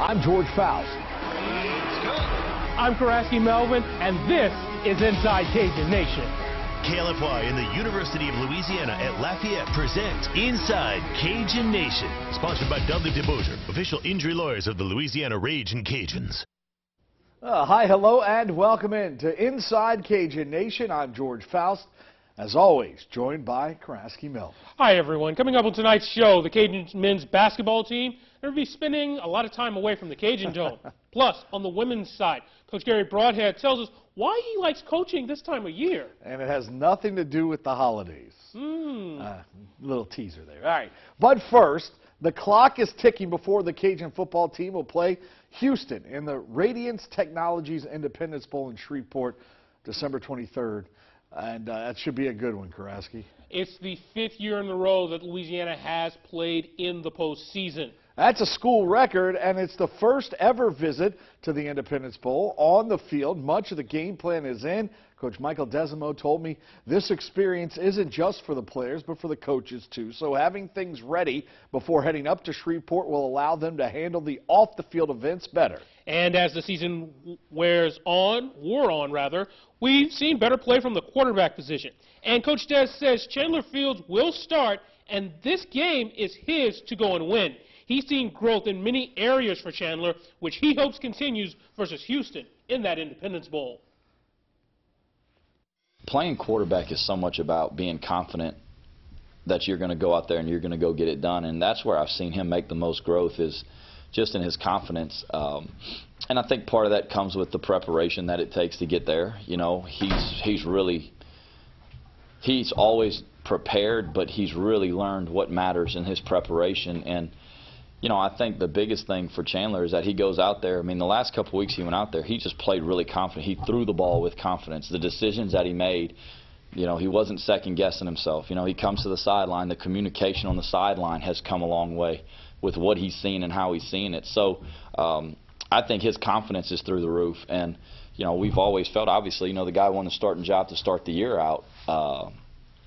I'm George Faust. I'm Karaski Melvin, and this is Inside Cajun Nation. KLFY and the University of Louisiana at Lafayette present Inside Cajun Nation, sponsored by Dudley DeBosier, official injury lawyers of the Louisiana Ragin' Cajuns. Uh, hi, hello, and welcome in to Inside Cajun Nation. I'm George Faust, as always, joined by Karaski Melvin. Hi, everyone. Coming up on tonight's show, the Cajun men's basketball team they'll be spending a lot of time away from the Cajun Dome. Plus, on the women's side, Coach Garry Brodhead tells us why he likes coaching this time of year. And it has nothing to do with the holidays. Mm. Uh, little teaser there. All right. But first, the clock is ticking before the Cajun football team will play Houston in the Radiance Technologies Independence Bowl in Shreveport, December 23rd. And uh, that should be a good one, Karaski. It's the fifth year in a row that Louisiana has played in the postseason. That's a school record, and it's the first ever visit to the Independence Bowl on the field. Much of the game plan is in. Coach Michael Desormeaux told me this experience isn't just for the players, but for the coaches too. So having things ready before heading up to Shreveport will allow them to handle the off-the-field events better. And as the season wears on, wore on rather, we've seen better play from the quarterback position. And Coach Des says Chandler Fields will start, and this game is his to go and win. He's seen growth in many areas for Chandler, which he hopes continues versus Houston in that Independence Bowl. Playing quarterback is so much about being confident that you're going to go out there and you're going to go get it done, and that's where I've seen him make the most growth is just in his confidence. Um, and I think part of that comes with the preparation that it takes to get there. You know, he's he's really he's always prepared, but he's really learned what matters in his preparation and you know, I think the biggest thing for Chandler is that he goes out there. I mean, the last couple weeks he went out there, he just played really confident. He threw the ball with confidence. The decisions that he made, you know, he wasn't second guessing himself. You know, he comes to the sideline. The communication on the sideline has come a long way with what he's seen and how he's seen it. So um, I think his confidence is through the roof. And, you know, we've always felt, obviously, you know, the guy won the starting job to start the year out. Uh,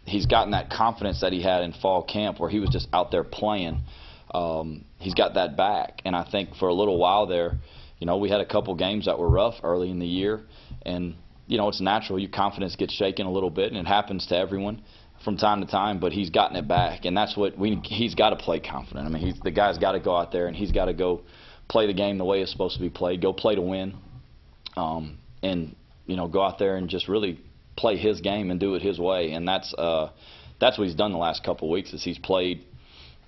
he's gotten that confidence that he had in fall camp where he was just out there playing um, he's got that back. And I think for a little while there, you know, we had a couple games that were rough early in the year, and you know, it's natural. Your confidence gets shaken a little bit, and it happens to everyone from time to time. But he's gotten it back, and that's what we. He's got to play confident. I mean, he's, the guy's got to go out there and he's got to go play the game the way it's supposed to be played. Go play to win, um, and you know, go out there and just really play his game and do it his way. And that's uh, that's what he's done the last couple of weeks. Is he's played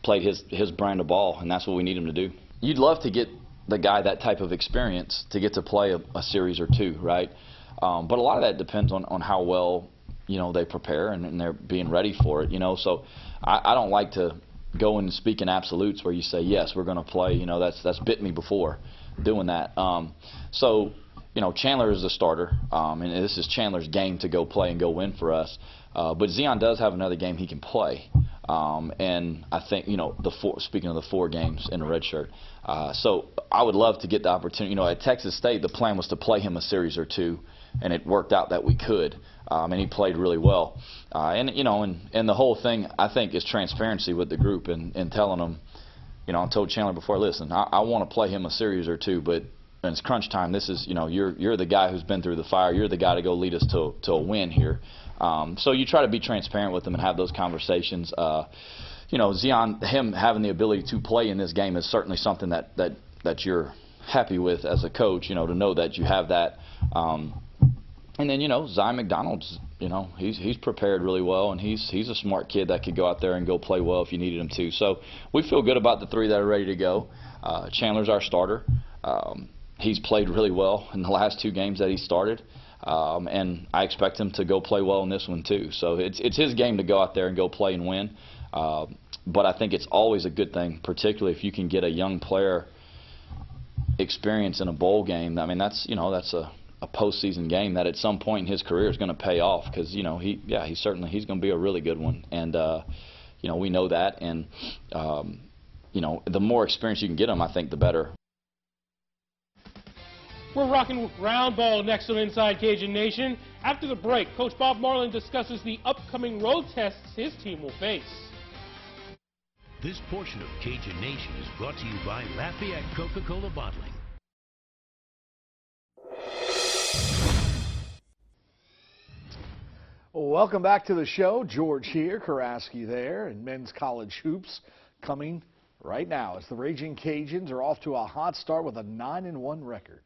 played his, his brand of ball, and that's what we need him to do. You'd love to get the guy that type of experience to get to play a, a series or two, right? Um, but a lot of that depends on, on how well you know they prepare and, and they're being ready for it. You know, so I, I don't like to go and speak in absolutes where you say yes, we're going to play. You know, that's that's bit me before doing that. Um, so you know, Chandler is the starter, um, and this is Chandler's game to go play and go win for us. Uh, but Zeon does have another game he can play. Um, and I think, you know, the four, speaking of the four games in the red shirt. Uh, so I would love to get the opportunity. You know, at Texas State, the plan was to play him a series or two, and it worked out that we could. Um, and he played really well. Uh, and, you know, and, and the whole thing, I think, is transparency with the group and, and telling them, you know, I told Chandler before, listen, I, I want to play him a series or two, but it's crunch time, this is, you know, you're, you're the guy who's been through the fire. You're the guy to go lead us to, to a win here. Um, so you try to be transparent with them and have those conversations. Uh, you know, Zeon, him having the ability to play in this game is certainly something that that that you're happy with as a coach. You know, to know that you have that. Um, and then you know, Zion McDonald's. You know, he's he's prepared really well, and he's he's a smart kid that could go out there and go play well if you needed him to. So we feel good about the three that are ready to go. Uh, Chandler's our starter. Um, he's played really well in the last two games that he started. Um, and I expect him to go play well in this one too. So it's it's his game to go out there and go play and win. Uh, but I think it's always a good thing, particularly if you can get a young player experience in a bowl game. I mean, that's you know that's a a postseason game that at some point in his career is going to pay off because you know he yeah he certainly he's going to be a really good one and uh, you know we know that and um, you know the more experience you can get him I think the better. We're rocking with round ball next on Inside Cajun Nation. After the break, Coach Bob Marlin discusses the upcoming road tests his team will face. This portion of Cajun Nation is brought to you by Lafayette Coca-Cola Bottling. Welcome back to the show. George here, Karaski there, and men's college hoops coming right now as the Raging Cajuns are off to a hot start with a 9 and 1 record.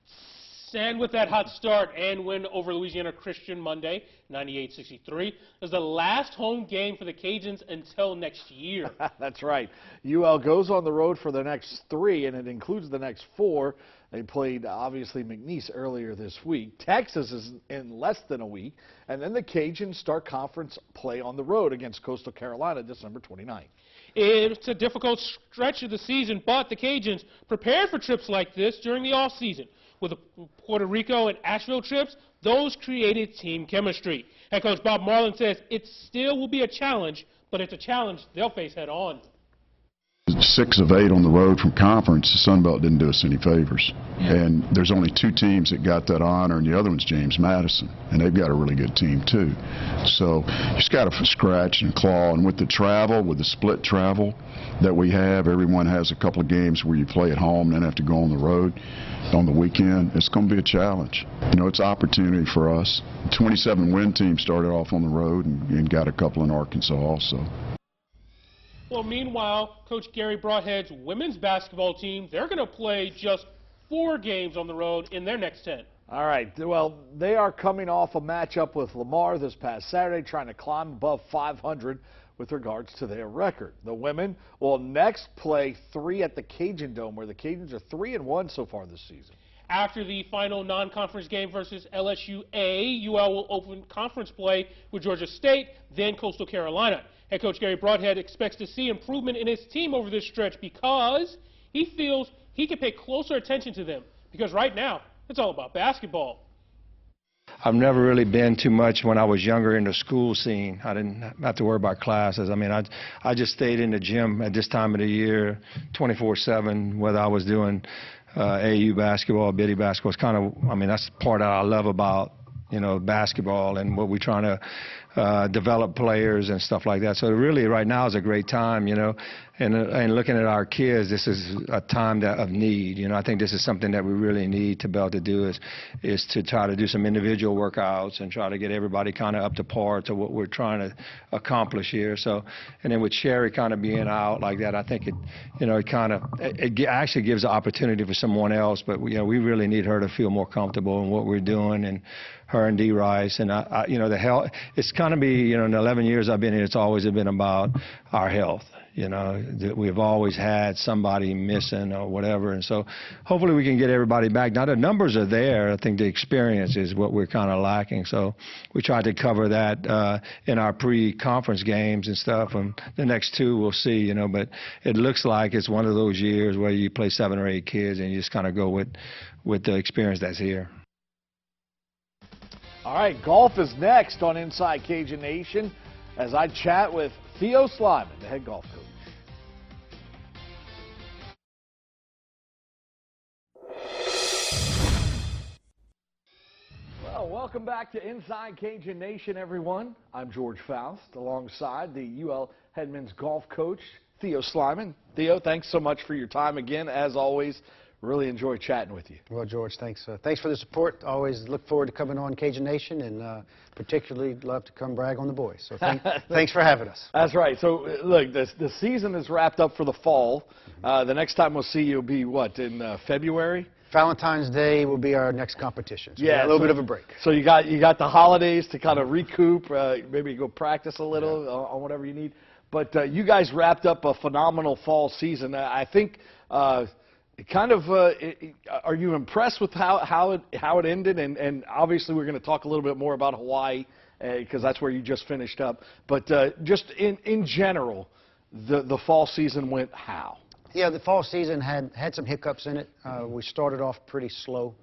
And with that hot start and win over Louisiana Christian Monday, 98-63, is the last home game for the Cajuns until next year. That's right. UL goes on the road for the next three, and it includes the next four. They played, obviously, McNeese earlier this week. Texas is in less than a week. And then the Cajuns start conference play on the road against Coastal Carolina December 29th. It's a difficult stretch of the season, but the Cajuns prepared for trips like this during the off season. With the Puerto Rico and Asheville trips, those created team chemistry. Head coach Bob Marlin says it still will be a challenge, but it's a challenge they'll face head on. Six of eight on the road from conference, the Sun Belt didn't do us any favors. And there's only two teams that got that honor, and the other one's James Madison, and they've got a really good team too. So you just got to scratch and claw, and with the travel, with the split travel that we have, everyone has a couple of games where you play at home, and then have to go on the road on the weekend. It's going to be a challenge. You know, it's opportunity for us. The 27 win team started off on the road and, and got a couple in Arkansas also. Well, meanwhile, Coach Garry Brodhead's women's basketball team, they're going to play just four games on the road in their next 10. All right. Well, they are coming off a matchup with Lamar this past Saturday, trying to climb above 500 with regards to their record. The women will next play three at the Cajun Dome, where the Cajuns are three and one so far this season. After the final non-conference game versus LSU A, UL will open conference play with Georgia State, then Coastal Carolina. Head coach Garry Brodhead expects to see improvement in his team over this stretch because he feels he can pay closer attention to them because right now it's all about basketball. I've never really been too much when I was younger in the school scene. I didn't have to worry about classes. I mean, I I just stayed in the gym at this time of the year, 24/7. Whether I was doing uh, AU basketball, biddy basketball, it's kind of. I mean, that's part I love about you know basketball and what we're trying to uh, develop players and stuff like that. So really, right now is a great time, you know. And uh, and looking at our kids, this is a time that, of need. You know, I think this is something that we really need to be able to do is is to try to do some individual workouts and try to get everybody kind of up to par to what we're trying to accomplish here. So, and then with Sherry kind of being out like that, I think it, you know, it kind of it, it actually gives the opportunity for someone else. But you know, we really need her to feel more comfortable in what we're doing and her and D Rice and I, I, you know the health. It's kind of be you know in 11 years I've been here, it's always been about our health. You know that we've always had somebody missing or whatever, and so hopefully we can get everybody back. Now the numbers are there. I think the experience is what we're kind of lacking. So we tried to cover that uh, in our pre-conference games and stuff. And the next two we'll see. You know, but it looks like it's one of those years where you play seven or eight kids and you just kind of go with with the experience that's here. All right, golf is next on Inside Cajun Nation as I chat with Theo Sliman, the head golf coach. Well, welcome back to Inside Cajun Nation, everyone. I'm George Faust, alongside the UL Headman's golf coach, Theo Sliman. Theo, thanks so much for your time again, as always. Really enjoy chatting with you. Well, George, thanks. Uh, thanks for the support. Always look forward to coming on Cajun Nation, and uh, particularly love to come brag on the boys. So thank, thanks for having us. That's right. So uh, look, the the season is wrapped up for the fall. Uh, the next time we'll see you will be what in uh, February. Valentine's Day will be our next competition. So got a little so- bit of a break. So you got you got the holidays to kind of recoup, uh, maybe go practice a little uh, on whatever you need. But uh, you guys wrapped up a phenomenal fall season. Uh, I think. Uh, kind of, uh, it, are you impressed with how, how it how it ended? And, and obviously, we're going to talk a little bit more about Hawaii because that's where you just finished up. But uh, just in in general, the the fall season went how? Yeah, the fall season had had some hiccups in it. Uh, we started off pretty slow.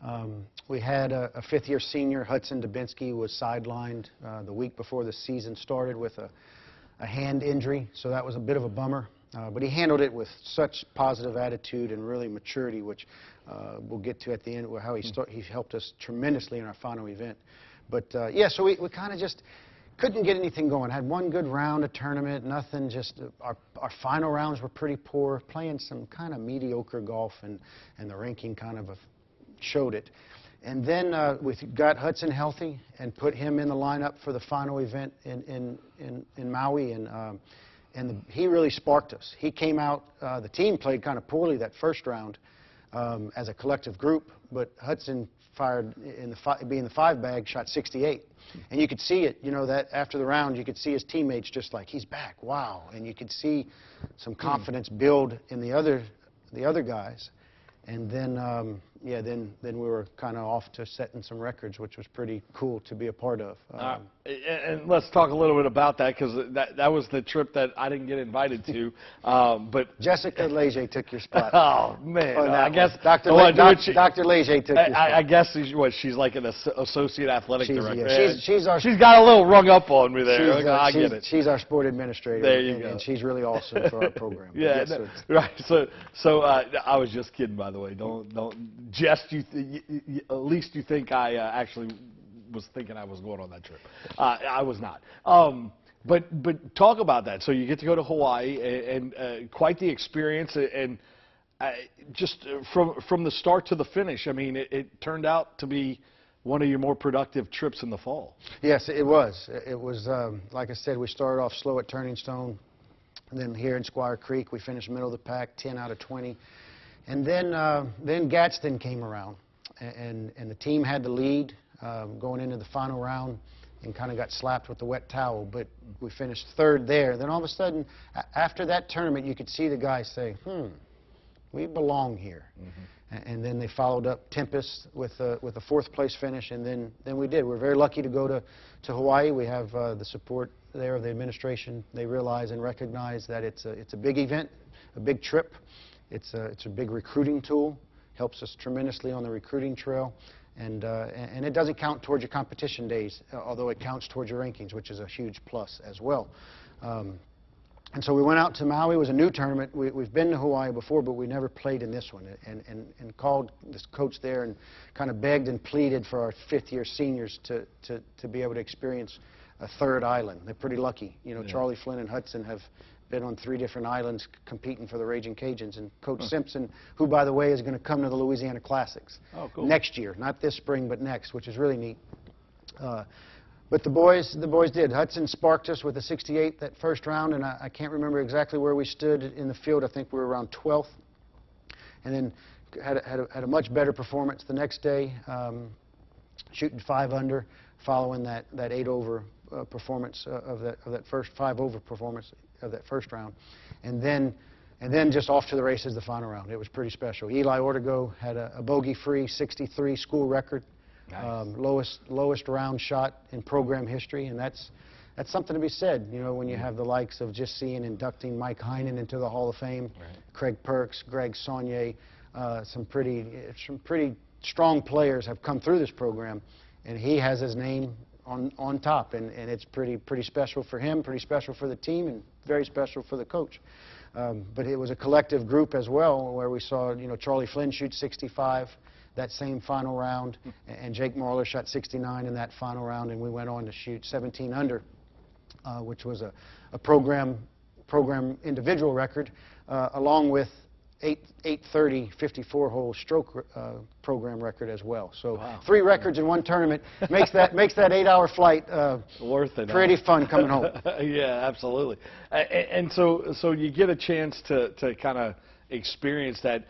Um, we had a, a fifth-year senior, Hudson Dubinsky, was sidelined uh, the week before the season started with a, a hand injury, so that was a bit of a bummer. Uh, but he handled it with such positive attitude and really maturity, which uh, we'll get to at the end, where how he, start, he helped us tremendously in our final event. But uh, yeah, so we, we kind of just couldn't get anything going. Had one good round of tournament, nothing. Just uh, our our final rounds were pretty poor. Playing some kind of mediocre golf, and and the ranking kind of showed it. And then uh, we got Hudson healthy and put him in the lineup for the final event in in in, in Maui, and um, and the, he really sparked us. He came out. Uh, the team played kind of poorly that first round um, as a collective group, but Hudson fired in the fi- being the five bag, shot 68, and you could see it. You know that after the round, you could see his teammates just like he's back, wow, and you could see some confidence build in the other the other guys, and then um, yeah, then then we were kind of off to setting some records, which was pretty cool to be a part of. Um, Uh, and, and let's talk a little bit about that because that that was the trip that I didn't get invited to. Um, but Jessica Leger took your spot. oh man, On I guess. Dr. what, Le- Doc- she- Dr. Leger took your spot. I, I guess she's, what she's like an associate athletic She's- director. yeah, she's- she's our- she's got a little rung up on me there. She's, uh, I she's, get it. she's our sport administrator. There you and, go. and she's really awesome for our program. Yeah, Yes, no, so right. So, so uh, I was just kidding, by the way. Don't, don't. Jest, you, th- y- y- at least you think I uh, actually was thinking I was going on that trip. Uh, I was not. Um, but, but talk about that. So you get to go to Hawaii, and, and uh, quite the experience, and uh, just uh, from from the start to the finish. I mean, it, it turned out to be one of your more productive trips in the fall. Yes, it was. It was, um, like I said, we started off slow at Turning Stone. And then here in Squire Creek, we finished middle of the pack, 10 out of 20. And then, uh, then Gadsden came around, a- and, and the team had the lead um, going into the final round and kind of got slapped with the wet towel. But we finished third there. Then all of a sudden, after that tournament, you could see the guys say, hmm, we belong here. A- And then they followed up Tempest with a, with a fourth place finish, and then, then we did. We're very lucky to go to, to Hawaii. We have uh, the support there of the administration. They realize and recognize that it's a, it's a big event, a big trip. It's a, it's a big recruiting tool, helps us tremendously on the recruiting trail. And, uh, and it doesn't count towards your competition days, uh, although it counts towards your rankings, which is a huge plus as well. Um, and so we went out to Maui. It was a new tournament. We, we've been to Hawaii before, but we never played in this one. And, and, and called this coach there and kind of begged and pleaded for our fifth-year seniors to, to, to be able to experience a third island. They're pretty lucky. You know, Charlie Flynn and Hudson have been on three different islands competing for the Raging Cajuns. And Coach Simpson, who, by the way, is going to come to the Louisiana Classics Oh, cool. next year, not this spring, but next, which is really neat. Uh, but the boys, the boys did. Hudson sparked us with a 68 that first round, and I, I can't remember exactly where we stood in the field. I think we were around 12th, and then had a, had a, had a much better performance the next day, um, shooting five under, following that that eight over uh, performance uh, of that of that first five over performance of that first round, and then. And then just off to the races the final round. It was pretty special. Eli Ortego had a, a bogey-free 63 school record, um, lowest lowest round shot in program history, and that's that's something to be said. You know, when you have the likes of just seeing inducting Mike Heinen into the Hall of Fame, Craig Perks, Greg Saunier, uh, some pretty some pretty strong players have come through this program, and he has his name on on top, and, and it's pretty pretty special for him, pretty special for the team, and very special for the coach. Um, but it was a collective group as well, where we saw you know Charlie Flynn shoot 65 that same final round, and Jake Marler shot 69 in that final round, and we went on to shoot 17 under, uh, which was a, a program program individual record, uh, along with 8, 830 54 hole stroke uh, program record as well. So three records in one tournament makes that makes that eight hour flight uh, Worth it. pretty fun coming home. yeah, absolutely. A- a- And so, so you get a chance to, to kind of experience that.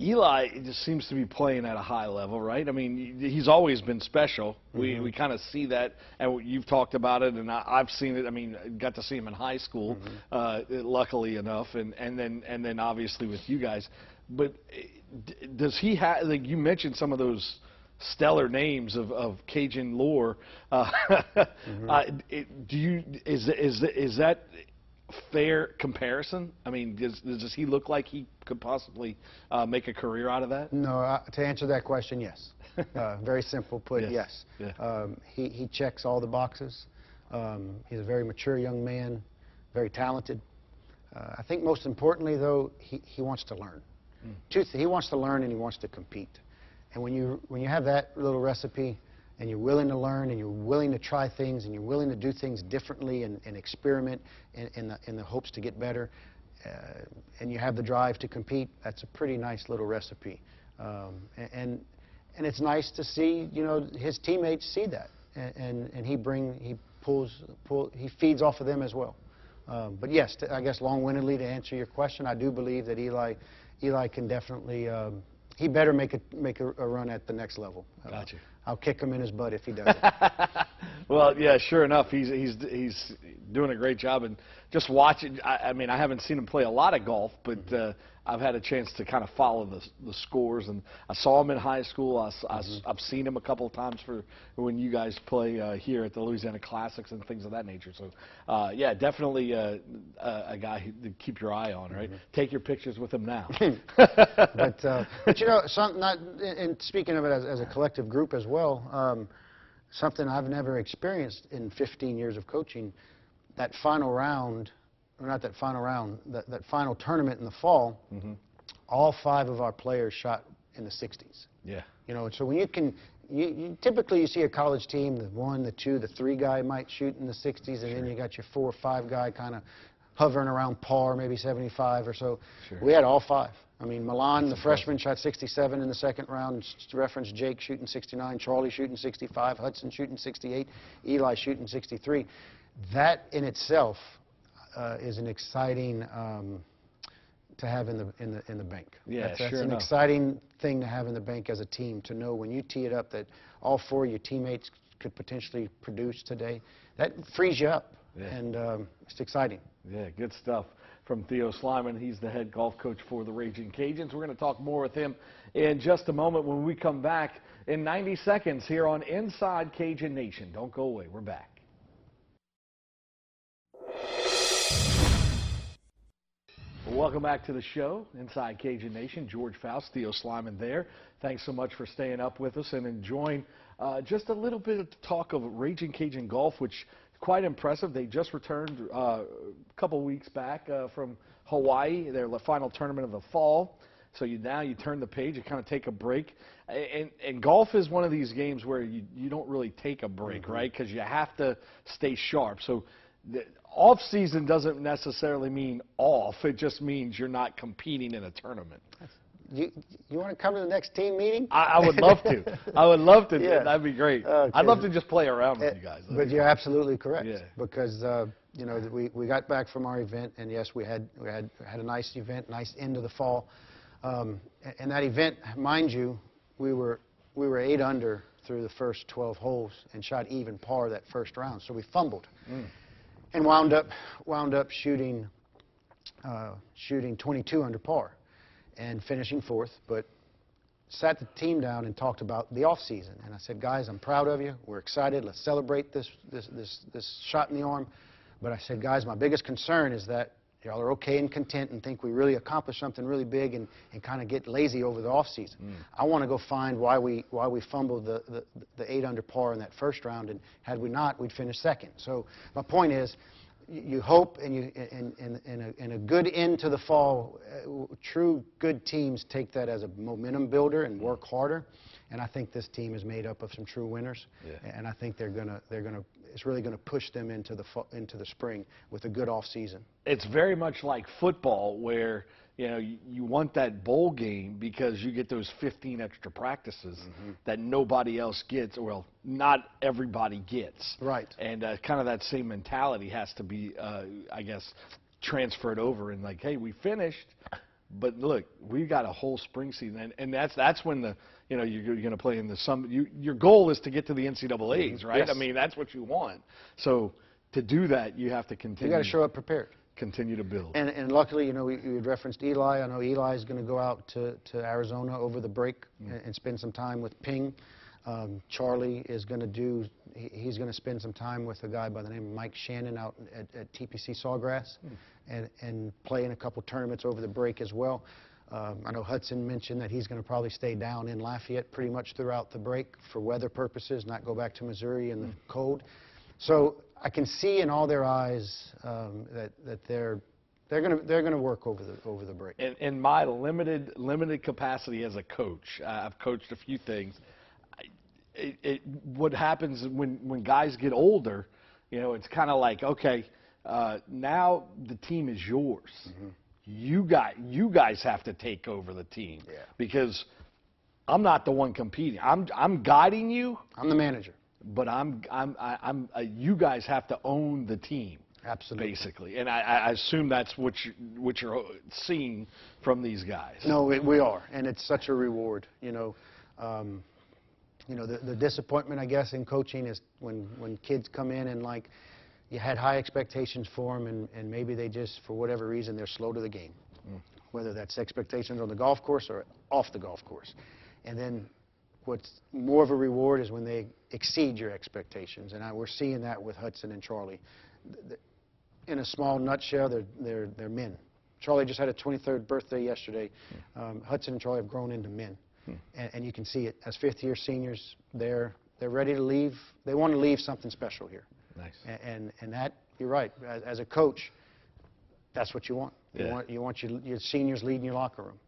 Eli just seems to be playing at a high level, right? I mean, he's always been special. We we kind of see that, and you've talked about it, and I, I've seen it. I mean, got to see him in high school, uh, luckily enough, and and then and then obviously with you guys. But d- does he have? Like you mentioned some of those stellar names of, of Cajun lore. Uh, uh, it, do you is is is that fair comparison? I mean, does, does he look like he could possibly uh, make a career out of that? No, uh, to answer that question, yes. Uh, very simple put, Yes, yes. yeah. Um, he, he checks all the boxes. Um, he's a very mature young man, very talented. Uh, I think most importantly, though, he, he wants to learn. Two th- he wants to learn and he wants to compete. And when you when you have that little recipe, and you're willing to learn and you're willing to try things and you're willing to do things differently and, and experiment in, in, the, in the hopes to get better, uh, and you have the drive to compete, that's a pretty nice little recipe. Um, and, and it's nice to see, you know, his teammates see that, and, and, and he bring, he pulls, pull, he feeds off of them as well. Um, but yes, to, I guess long-windedly to answer your question, I do believe that Eli, Eli can definitely, um, he better make a make a, a run at the next level. Uh, Gotcha. I'll kick him in his butt if he doesn't. well, yeah, sure enough, he's he's he's doing a great job, and just watching. I, I mean, I haven't seen him play a lot of golf, but uh, I've had a chance to kind of follow the the scores, and I saw him in high school. I've seen him a couple of times for when you guys play uh, here at the Louisiana Classics and things of that nature. So, uh, yeah, definitely uh, a, a guy to keep your eye on. Right, take your pictures with him now. but uh, but you know, some not. And speaking of it as, as a collective group as well, um, something I've never experienced in 15 years of coaching. That final round, or not that final round, that, that final tournament in the fall, mm-hmm. all five of our players shot in the 60s. yeah. You know, so when you can, you, you typically you see a college team, the one, the two, the three guy might shoot in the 60s, and then you got your four or five guy kind of hovering around par, maybe 75 or so. Sure. We had all five. I mean, Milan, the freshman, shot 67 in the second round. Reference Jake shooting 69, Charlie shooting 65, Hudson shooting 68, Eli shooting 63. That in itself uh, is an exciting um, to have in the in the in the bank. Yeah, that's, that's sure an enough. exciting thing to have in the bank as a team to know when you tee it up that all four of your teammates could potentially produce today. That frees you up, Yeah. and um, it's exciting. Yeah, good stuff from Theo Sliman. He's the head golf coach for the Raging Cajuns. We're going to talk more with him in just a moment when we come back in 90 seconds here on Inside Cajun Nation. Don't go away. We're back. Welcome back to the show, Inside Cajun Nation. George Faust, Theo Sliman there. Thanks so much for staying up with us and enjoying uh, just a little bit of talk of Raging Cajun Golf, which is quite impressive. They just returned uh, a couple weeks back uh, from Hawaii, their final tournament of the fall. So you now you turn the page, you kind of take a break, and and golf is one of these games where you you don't really take a break, right? Because you have to stay sharp. So off season doesn't necessarily mean off. It just means you're not competing in a tournament. You you want to come to the next team meeting? I, I would love to. I would love to. Yeah. That'd be great. Okay. I'd love to just play around with Uh, you guys. But you're absolutely correct. Yeah. Because uh, you know we, we got back from our event, and yes, we had we had had a nice event, nice end of the fall. Um, and that event, mind you, we were we were eight under through the first 12 holes and shot even par that first round. So we fumbled, and wound up wound up shooting uh, shooting 22 under par, and finishing fourth. But sat the team down and talked about the off season. And I said, guys, I'm proud of you. We're excited. Let's celebrate this this this, this shot in the arm. But I said, guys, my biggest concern is that y'all are okay and content and think we really accomplished something really big and, and kind of get lazy over the off season. Mm. I want to go find why we why we fumbled the, the the eight under par in that first round. And had we not, we'd finish second. So my point is. You you hope, and you, in, in, in, a, in a good end to the fall, uh, true good teams take that as a momentum builder and work harder. And I think this team is made up of some true winners. Yeah. And I think they're gonna, they're gonna, it's really gonna push them into the into the spring with a good off season. it's very much like football where you know you, you want that bowl game because you get those 15 extra practices that nobody else gets or well not everybody gets. Right. and uh, kind of that same mentality has to be uh, i guess transferred over and like hey we finished but look we've got a whole spring season. And, and that's that's when the you know you're, you're going to play in the some you, your goal is to get to the ncaa's right? Yes. i mean that's what you want. So to do that you have to continue You got to show up prepared. Continue to build. And, and luckily, you know, we, we had referenced Eli. I know Eli is going to go out to, to Arizona over the break and, and spend some time with Ping. Um, Charlie is going to do, he, he's going to spend some time with a guy by the name of Mike Shannon out at, at TPC Sawgrass and, and play in a couple tournaments over the break as well. Um, I know Hudson mentioned that he's going to probably stay down in Lafayette pretty much throughout the break for weather purposes, not go back to Missouri in the cold. So I can see in all their eyes um, that, that they're they're going to they're going to work over the over the break. In, in my limited limited capacity as a coach, uh, I've coached a few things. It, it, what happens when when guys get older, you know, it's kind of like okay, uh, now the team is yours. Mm-hmm. You got you guys have to take over the team Yeah. because I'm not the one competing. I'm I'm guiding you, I'm the manager. But I'm I'm I'm uh, you guys have to own the team Absolutely. basically, and I, I assume that's what you what you're seeing from these guys. No, we, we are, and it's such a reward. You know, um, you know the, the disappointment I guess in coaching is when when kids come in and like you had high expectations for them, and, and maybe they just for whatever reason they're slow to the game, whether that's expectations on the golf course or off the golf course, and then. What's more of a reward is when they exceed your expectations, and I, we're seeing that with Hudson and Charlie. In a small nutshell, they're, they're, they're men. Charlie just had a 23rd birthday yesterday. Um, Hudson and Charlie have grown into men, and, and you can see it. As fifth-year seniors, they're they're ready to leave. They want to leave something special here, Nice. A- and and that you're right. As, as a coach, that's what you want. You want you want your, your seniors leading your locker room.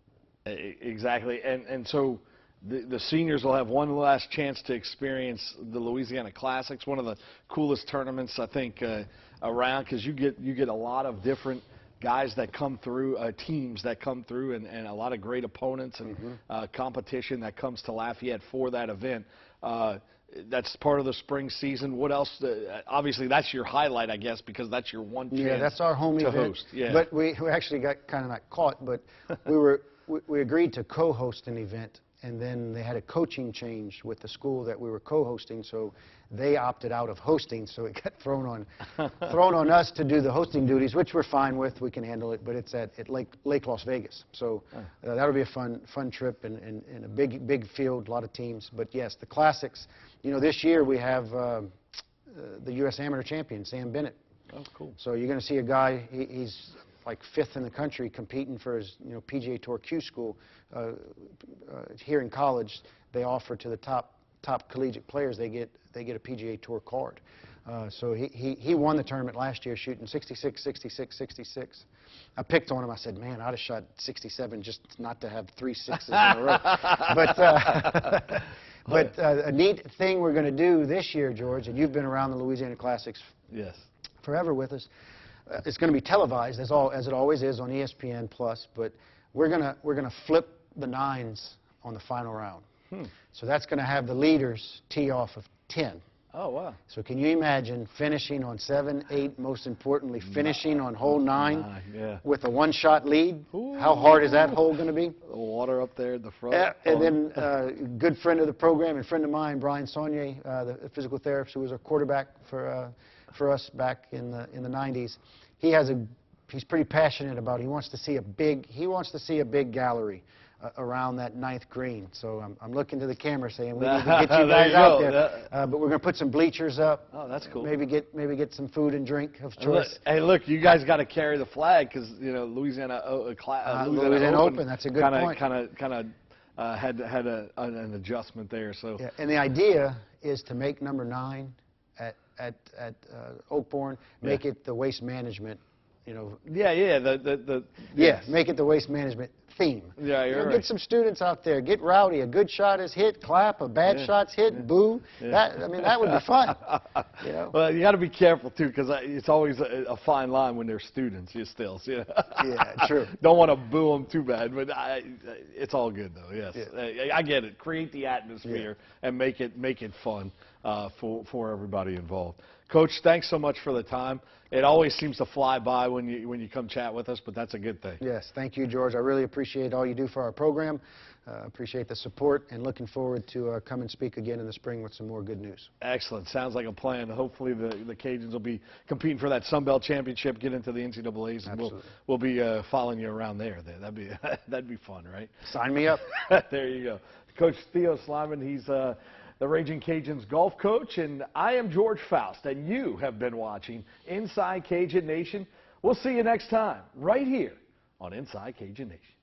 Exactly, and and so the, the seniors will have one last chance to experience the Louisiana Classics, one of the coolest tournaments I think uh, around, because you get you get a lot of different guys that come through, uh, teams that come through, and, and a lot of great opponents and uh, competition that comes to Lafayette for that event. Uh, that's part of the spring season. What else? Uh, obviously, that's your highlight, I guess, because that's your one chance Yeah, that's our home to event. host. Yeah, But we, we actually got kind of not caught, but we were we, we agreed to co-host an event, and then they had a coaching change with the school that we were co-hosting, so they opted out of hosting, so it got thrown on thrown on us to do the hosting duties, which we're fine with. We can handle it, but it's at, at Lake Lake Las Vegas, so uh, that'll be a fun fun trip and, and, and a big big field, a lot of teams. But yes, the classics. You know, this year we have. Um, uh, the U.S. Amateur champion, Sam Bennett. oh, cool. So you're going to see a guy, he, he's like fifth in the country competing for his, you know, PGA Tour Q school. Uh, uh, here in college, they offer to the top top collegiate players, they get they get a PGA Tour card. Uh, so he, he, he won the tournament last year shooting 66, 66, 66. I picked on him. I said, man, I'd have shot 67 just not to have three sixes in a row. But, uh, but uh, a neat thing we're going to do this year, George, and you've been around the Louisiana Classics Yes. forever with us. Uh, it's going to be televised as all as it always is on ESPN Plus, but we're going to we're going to flip the nines on the final round. So that's going to have the leaders tee off of 10. Oh wow. So can you imagine finishing on 7, 8, most importantly finishing on hole 9 Nine, yeah. with a one-shot lead? How hard is that hole going to be? The water up there at the front. And then uh, good friend of the program and friend of mine, Brian Saunier, uh, the physical therapist who was our quarterback for uh, for us back in the in the 90s. He has a he's pretty passionate about. It. He wants to see a big he wants to see a big gallery. Uh, around that ninth green, so I'm, I'm looking to the camera saying we need to get you guys you out go. there. Uh, but we're going to put some bleachers up. Oh, that's cool. Maybe get maybe get some food and drink of And look- choice. hey, look, you guys got to carry the flag because you know Louisiana, uh, uh, Uh, Louisiana, Louisiana Open. Open, that's a good kinda, point. Kind of, kind of uh, had had a, an, an adjustment there. So Yeah, and the idea is to make number nine at at at uh, Oakbourne, make it the waste management, you know. yeah, yeah, the the, the Yeah, make it the waste management theme. Yeah, You you're know, right. Get some students out there, get rowdy. A good shot is hit, clap. A bad Yeah, shot's hit, boo. That I mean, that would be fun. You know. Well, you got to be careful too, because it's always a, a fine line when they're students. You still, you know. Yeah, true. Don't want to boo them too bad, but I, it's all good though. Yes, Yeah. I, I get it. Create the atmosphere and make it make it fun uh, for for everybody involved. Coach, thanks so much for the time. It always seems to fly by when you when you come chat with us, but that's a good thing. Yes, thank you, George. I really appreciate all you do for our program. Uh, appreciate the support, and looking forward to uh, come and speak again in the spring with some more good news. Excellent. Sounds like a plan. Hopefully the, the Cajuns will be competing for that Sun Belt championship, get into the NCAA's, and we'll, we'll be uh, following you around there. That'd be that'd be fun, right? Sign me up. there you go. Coach Theo Sliman, he's uh, the Raging Cajuns golf coach, and I am George Faust, and you have been watching Inside Cajun Nation. We'll see you next time, right here on Inside Cajun Nation.